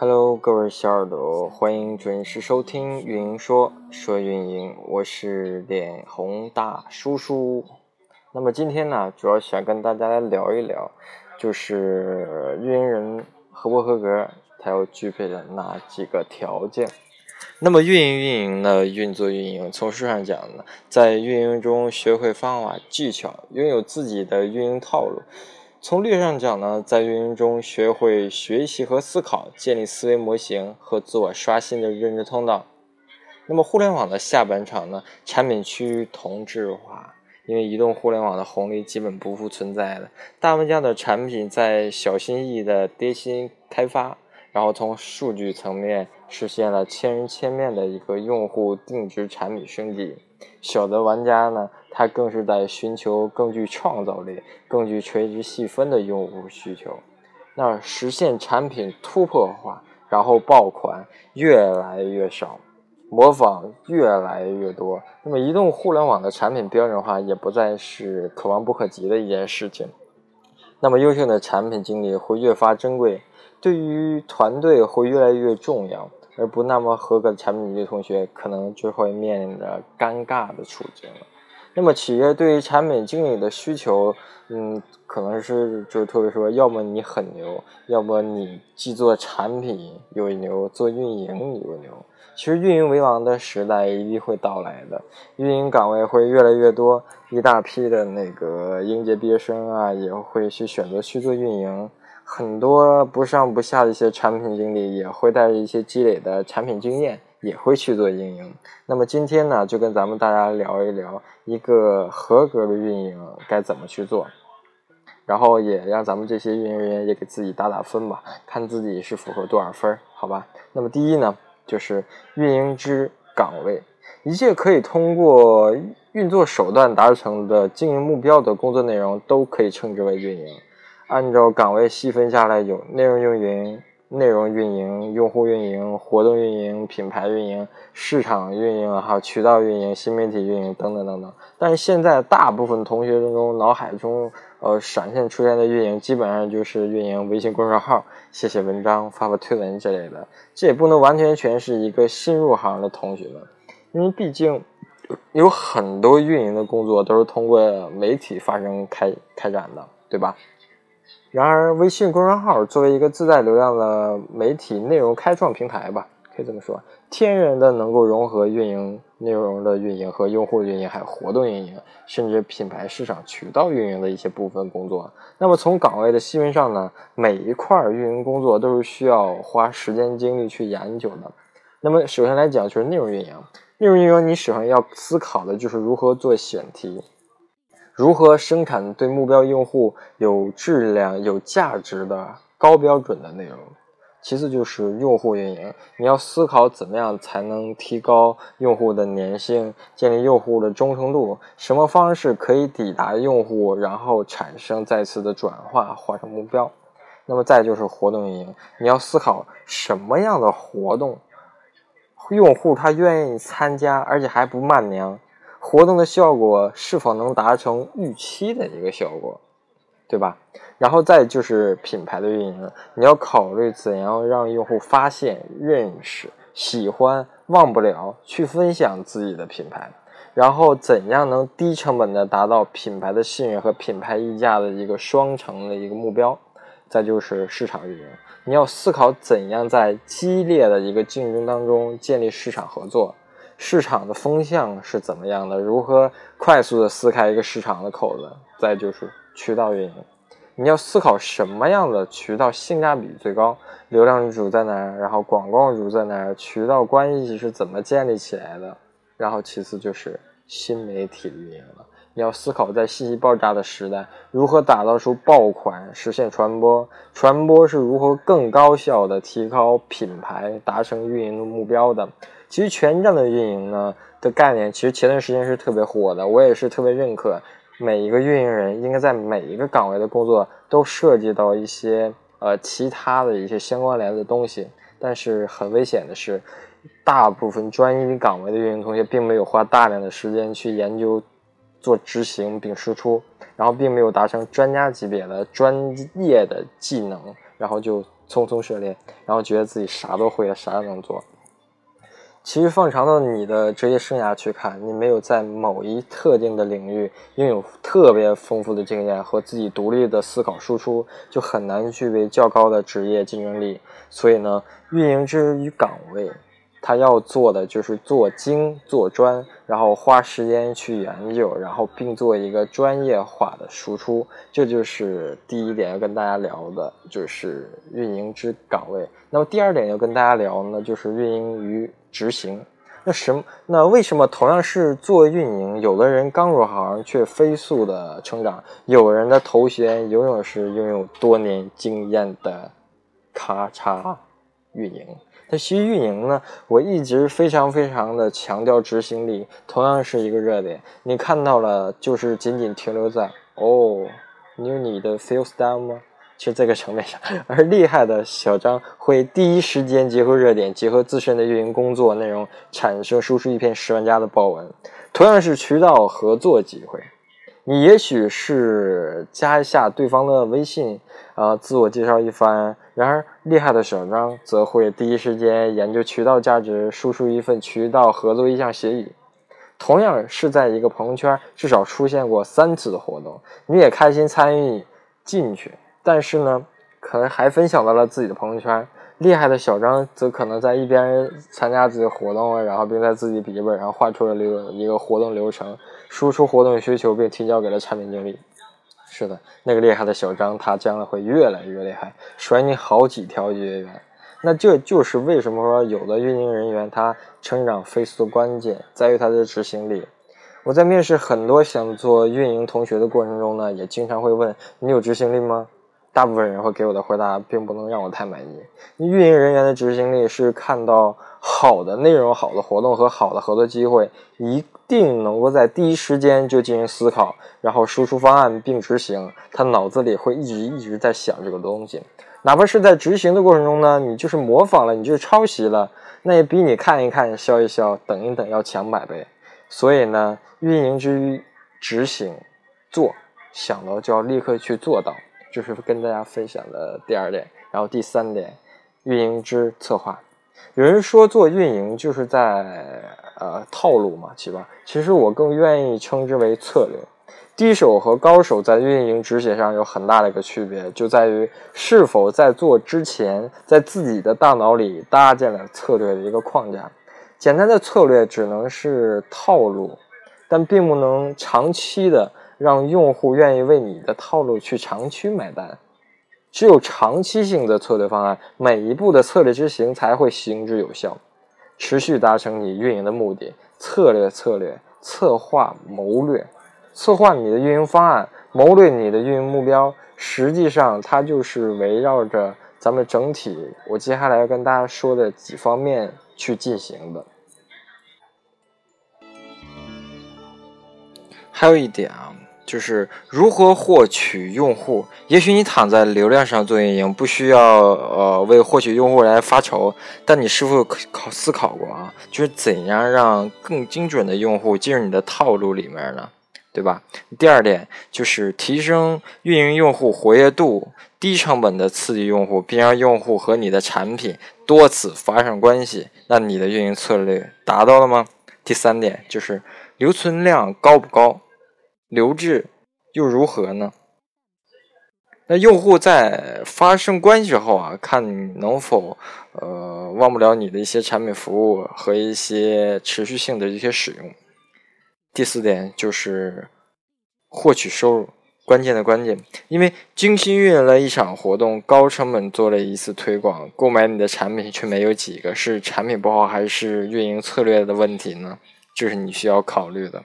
Hello，各位小耳朵，欢迎准时收听运营说说运营，我是脸红大叔叔。那么今天呢，主要想跟大家来聊一聊，就是运营人合不合格，他要具备的哪几个条件。那么运营运营呢，运作运营，从书上讲呢，在运营中学会方法技巧，拥有自己的运营套路。从略上讲呢，在运营中学会学习和思考，建立思维模型和自我刷新的认知通道。那么互联网的下半场呢，产品趋于同质化，因为移动互联网的红利基本不复存在了，大玩家的产品在小心翼翼的跌新开发，然后从数据层面实现了千人千面的一个用户定制产品升级。小的玩家呢，他更是在寻求更具创造力、更具垂直细分的用户需求，那实现产品突破化，然后爆款越来越少，模仿越来越多。那么，移动互联网的产品标准化也不再是可望不可及的一件事情。那么，优秀的产品经理会越发珍贵，对于团队会越来越重要。而不那么合格的产品经理同学，可能就会面临着尴尬的处境了。那么，企业对于产品经理的需求，嗯，可能是就是特别说，要么你很牛，要么你既做产品又牛，做运营你又牛。其实，运营为王的时代一定会到来的，运营岗位会越来越多，一大批的那个应届毕业生啊，也会去选择去做运营。很多不上不下的一些产品经理也会带着一些积累的产品经验，也会去做运营。那么今天呢，就跟咱们大家聊一聊一个合格的运营该怎么去做，然后也让咱们这些运营人员也给自己打打分吧，看自己是符合多少分，好吧？那么第一呢，就是运营之岗位，一切可以通过运作手段达成的经营目标的工作内容，都可以称之为运营。按照岗位细分下来，有内容运营、内容运营、用户运营、活动运营、品牌运营、市场运营，还有渠道运营、新媒体运营等等等等。但是现在大部分同学中脑海中呃闪现出现的运营，基本上就是运营微信公众号、写写文章、发发推文之类的。这也不能完全全是一个新入行的同学们，因为毕竟有很多运营的工作都是通过媒体发生开开展的，对吧？然而，微信公众号作为一个自带流量的媒体内容开创平台吧，可以这么说，天然的能够融合运营内容的运营和用户运营，还有活动运营，甚至品牌市场渠道运营的一些部分工作。那么从岗位的细分上呢，每一块运营工作都是需要花时间精力去研究的。那么首先来讲就是内容运营，内容运营你首先要思考的就是如何做选题。如何生产对目标用户有质量、有价值的高标准的内容？其次就是用户运营，你要思考怎么样才能提高用户的粘性，建立用户的忠诚度，什么方式可以抵达用户，然后产生再次的转化，化成目标。那么再就是活动运营，你要思考什么样的活动，用户他愿意参加，而且还不慢娘。活动的效果是否能达成预期的一个效果，对吧？然后再就是品牌的运营，你要考虑怎样让用户发现、认识、喜欢、忘不了，去分享自己的品牌，然后怎样能低成本的达到品牌的信任和品牌溢价的一个双成的一个目标。再就是市场运营，你要思考怎样在激烈的一个竞争当中建立市场合作。市场的风向是怎么样的？如何快速的撕开一个市场的口子？再就是渠道运营，你要思考什么样的渠道性价比最高，流量主在哪儿，然后广告主在哪儿，渠道关系是怎么建立起来的？然后其次就是新媒体运营了，你要思考在信息爆炸的时代，如何打造出爆款，实现传播？传播是如何更高效的提高品牌，达成运营的目标的？其实全站的运营呢的概念，其实前段时间是特别火的，我也是特别认可。每一个运营人应该在每一个岗位的工作都涉及到一些呃其他的一些相关联的东西。但是很危险的是，大部分专一岗位的运营同学并没有花大量的时间去研究、做执行并输出，然后并没有达成专家级别的专业的技能，然后就匆匆涉猎，然后觉得自己啥都会了，啥都能做。其实放长到你的职业生涯去看，你没有在某一特定的领域拥有特别丰富的经验和自己独立的思考输出，就很难具备较高的职业竞争力。所以呢，运营之于岗位。他要做的就是做精做专，然后花时间去研究，然后并做一个专业化的输出。这就是第一点要跟大家聊的，就是运营之岗位。那么第二点要跟大家聊呢，就是运营与执行。那什么？那为什么同样是做运营，有的人刚入行却飞速的成长，有人的头衔永远是拥有多年经验的咔嚓运营？那其实运营呢，我一直非常非常的强调执行力，同样是一个热点。你看到了，就是仅仅停留在哦，你有你的 feel style 吗？就这个层面上，而厉害的小张会第一时间结合热点，结合自身的运营工作内容，产生输出一篇十万加的爆文。同样是渠道合作机会。你也许是加一下对方的微信，啊，自我介绍一番。然而，厉害的小张则会第一时间研究渠道价值，输出一份渠道合作意向协议。同样是在一个朋友圈，至少出现过三次的活动，你也开心参与进去。但是呢，可能还分享到了自己的朋友圈。厉害的小张则可能在一边参加自己的活动，然后并在自己笔记本上画出了流一个活动流程，输出活动需求，并提交给了产品经理。是的，那个厉害的小张，他将来会越来越厉害，甩你好几条街远。那这就是为什么说有的运营人员他成长飞速的关键在于他的执行力。我在面试很多想做运营同学的过程中呢，也经常会问你有执行力吗？大部分人会给我的回答并不能让我太满意。运营人员的执行力是看到好的内容、好的活动和好的合作机会，一定能够在第一时间就进行思考，然后输出方案并执行。他脑子里会一直一直在想这个东西，哪怕是在执行的过程中呢，你就是模仿了，你就是抄袭了，那也比你看一看、笑一笑、等一等要强百倍。所以呢，运营之于执行，做想到就要立刻去做到。就是跟大家分享的第二点，然后第三点，运营之策划。有人说做运营就是在呃套路嘛，对吧？其实我更愿意称之为策略。低手和高手在运营执行上有很大的一个区别，就在于是否在做之前，在自己的大脑里搭建了策略的一个框架。简单的策略只能是套路，但并不能长期的。让用户愿意为你的套路去长期买单，只有长期性的策略方案，每一步的策略执行才会行之有效，持续达成你运营的目的。策略、策略、策划、谋略，策划你的运营方案，谋略你的运营目标，实际上它就是围绕着咱们整体。我接下来要跟大家说的几方面去进行的。还有一点啊。就是如何获取用户？也许你躺在流量上做运营，不需要呃为获取用户来发愁，但你是否考思考过啊？就是怎样让更精准的用户进入你的套路里面呢？对吧？第二点就是提升运营用户活跃度，低成本的刺激用户，并让用户和你的产品多次发生关系。那你的运营策略达到了吗？第三点就是留存量高不高？留置又如何呢？那用户在发生关系后啊，看你能否呃忘不了你的一些产品服务和一些持续性的一些使用。第四点就是获取收入，关键的关键，因为精心运营了一场活动，高成本做了一次推广，购买你的产品却没有几个，是产品不好还是运营策略的问题呢？这是你需要考虑的。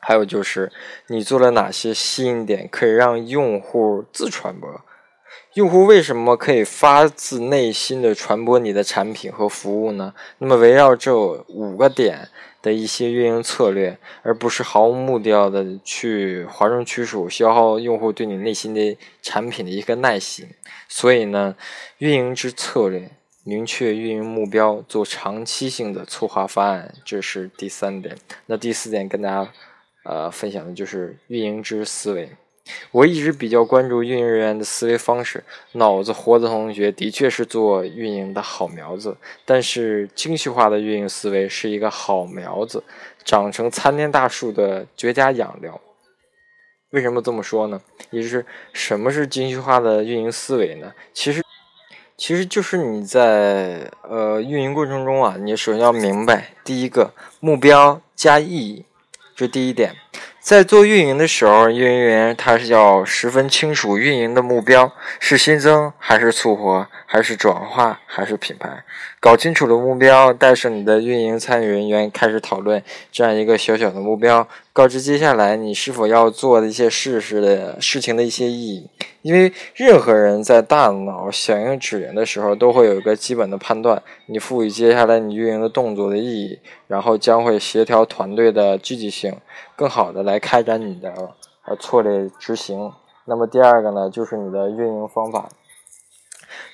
还有就是，你做了哪些吸引点，可以让用户自传播？用户为什么可以发自内心的传播你的产品和服务呢？那么围绕这五个点的一些运营策略，而不是毫无目的的去哗众取宠，消耗用户对你内心的产品的一个耐心。所以呢，运营之策略，明确运营目标，做长期性的策划方案，这是第三点。那第四点跟大家。呃，分享的就是运营之思维。我一直比较关注运营人员的思维方式，脑子活的同学的确是做运营的好苗子，但是精细化的运营思维是一个好苗子，长成参天大树的绝佳养料。为什么这么说呢？也就是什么是精细化的运营思维呢？其实，其实就是你在呃运营过程中啊，你首先要明白第一个目标加意义，这第一点。在做运营的时候，运营员他是要十分清楚运营的目标是新增还是促活，还是转化还是品牌。搞清楚了目标，带上你的运营参与人员开始讨论这样一个小小的目标，告知接下来你是否要做的一些事实的事情的一些意义。因为任何人在大脑响应指令的时候，都会有一个基本的判断，你赋予接下来你运营的动作的意义，然后将会协调团队的积极性，更好的来开展你的呃策略执行。那么第二个呢，就是你的运营方法。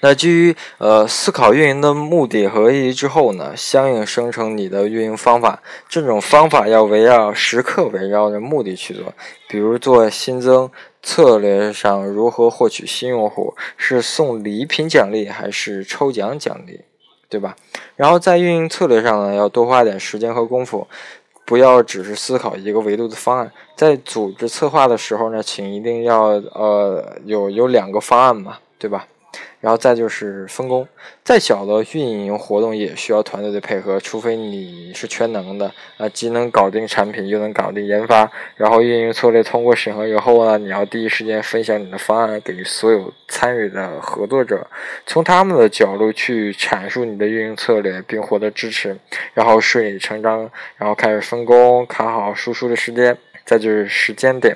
那基于呃思考运营的目的和意义之后呢，相应生成你的运营方法。这种方法要围绕时刻围绕着目的去做，比如做新增策略上如何获取新用户，是送礼品奖励还是抽奖奖励，对吧？然后在运营策略上呢，要多花点时间和功夫，不要只是思考一个维度的方案。在组织策划的时候呢，请一定要呃有有两个方案嘛，对吧？然后再就是分工，再小的运营活动也需要团队的配合，除非你是全能的，啊，既能搞定产品，又能搞定研发。然后运营策略通过审核以后呢，你要第一时间分享你的方案给所有参与的合作者，从他们的角度去阐述你的运营策略，并获得支持，然后顺理成章，然后开始分工，卡好输出的时间，再就是时间点，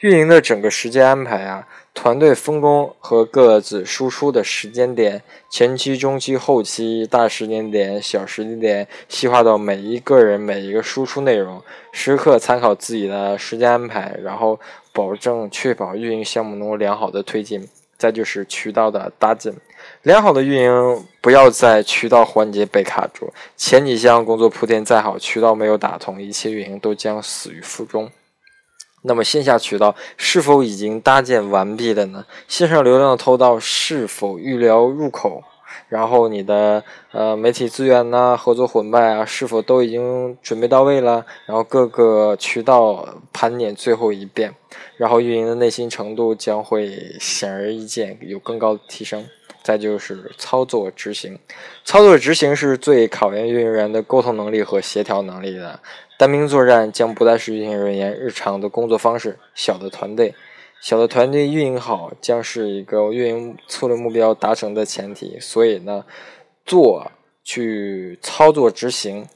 运营的整个时间安排啊。团队分工和各自输出的时间点，前期、中期、后期，大时间点、小时间点，细化到每一个人每一个输出内容，时刻参考自己的时间安排，然后保证确保运营项目能够良好的推进。再就是渠道的搭建，良好的运营不要在渠道环节被卡住，前几项工作铺垫再好，渠道没有打通，一切运营都将死于腹中。那么线下渠道是否已经搭建完毕了呢？线上流量的通道是否预留入口？然后你的呃媒体资源呐、合作伙伴啊，是否都已经准备到位了？然后各个渠道盘点最后一遍，然后运营的内心程度将会显而易见有更高的提升。再就是操作执行，操作执行是最考验运营人员的沟通能力和协调能力的。单兵作战将不再是运营人员日常的工作方式。小的团队，小的团队运营好将是一个运营策略目标达成的前提。所以呢，做去操作执行。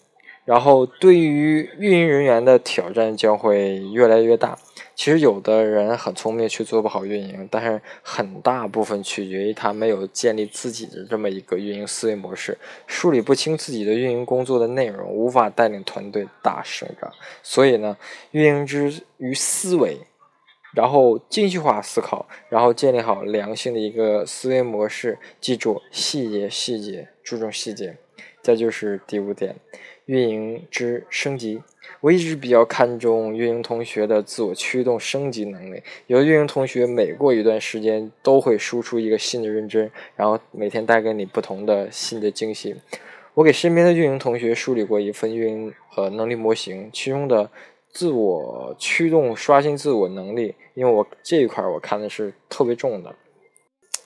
然后，对于运营人员的挑战将会越来越大。其实，有的人很聪明，却做不好运营，但是很大部分取决于他没有建立自己的这么一个运营思维模式，梳理不清自己的运营工作的内容，无法带领团队大生长。所以呢，运营之于思维，然后精细化思考，然后建立好良性的一个思维模式。记住，细节，细节，注重细节。再就是第五点。运营之升级，我一直比较看重运营同学的自我驱动升级能力。有的运营同学每过一段时间都会输出一个新的认知，然后每天带给你不同的新的惊喜。我给身边的运营同学梳理过一份运营呃能力模型，其中的自我驱动刷新自我能力，因为我这一块我看的是特别重的。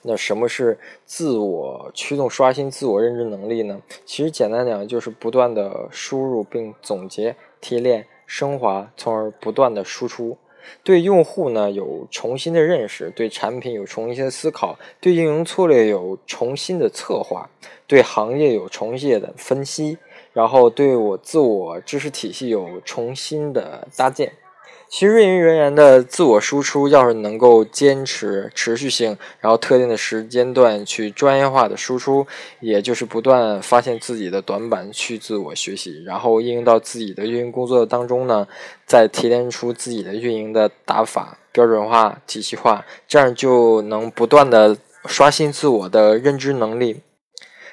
那什么是自我驱动刷新自我认知能力呢？其实简单讲就是不断的输入并总结、提炼、升华，从而不断的输出。对用户呢有重新的认识，对产品有重新的思考，对运营策略有重新的策划，对行业有重新的分析，然后对我自我知识体系有重新的搭建。其实运营人员的自我输出，要是能够坚持持续性，然后特定的时间段去专业化的输出，也就是不断发现自己的短板去自我学习，然后应用到自己的运营工作当中呢，再提炼出自己的运营的打法标准化、体系化，这样就能不断的刷新自我的认知能力。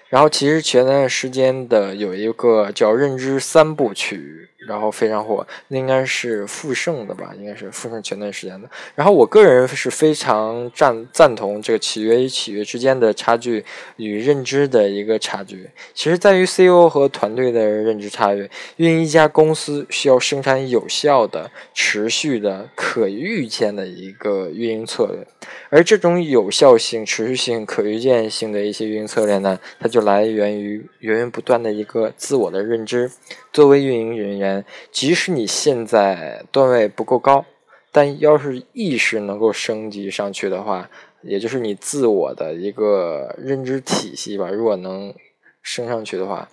然后其实前段时间的有一个叫认知三部曲。然后非常火，那应该是富盛的吧？应该是富盛前段时间的。然后我个人是非常赞赞同这个企业与企业之间的差距与认知的一个差距，其实在于 CEO 和团队的认知差距。运营一家公司需要生产有效的、持续的、可预见的一个运营策略，而这种有效性、持续性、可预见性的一些运营策略呢，它就来源于源源不断的一个自我的认知。作为运营人员，即使你现在段位不够高，但要是意识能够升级上去的话，也就是你自我的一个认知体系吧，如果能升上去的话，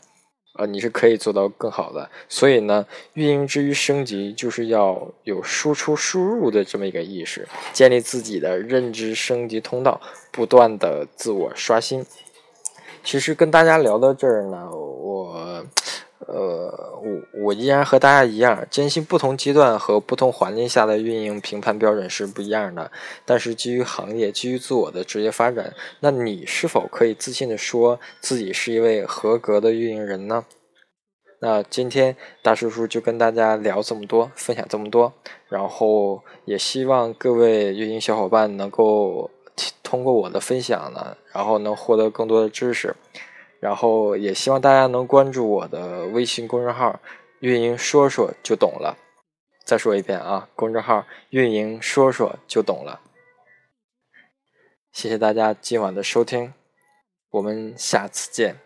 呃，你是可以做到更好的。所以呢，运营之于升级，就是要有输出输入的这么一个意识，建立自己的认知升级通道，不断的自我刷新。其实跟大家聊到这儿呢，我。呃，我我依然和大家一样，坚信不同阶段和不同环境下的运营评判标准是不一样的。但是基于行业、基于自我的职业发展，那你是否可以自信的说自己是一位合格的运营人呢？那今天大叔叔就跟大家聊这么多，分享这么多，然后也希望各位运营小伙伴能够通过我的分享呢，然后能获得更多的知识。然后也希望大家能关注我的微信公众号“运营说说就懂了”。再说一遍啊，公众号“运营说说就懂了”。谢谢大家今晚的收听，我们下次见。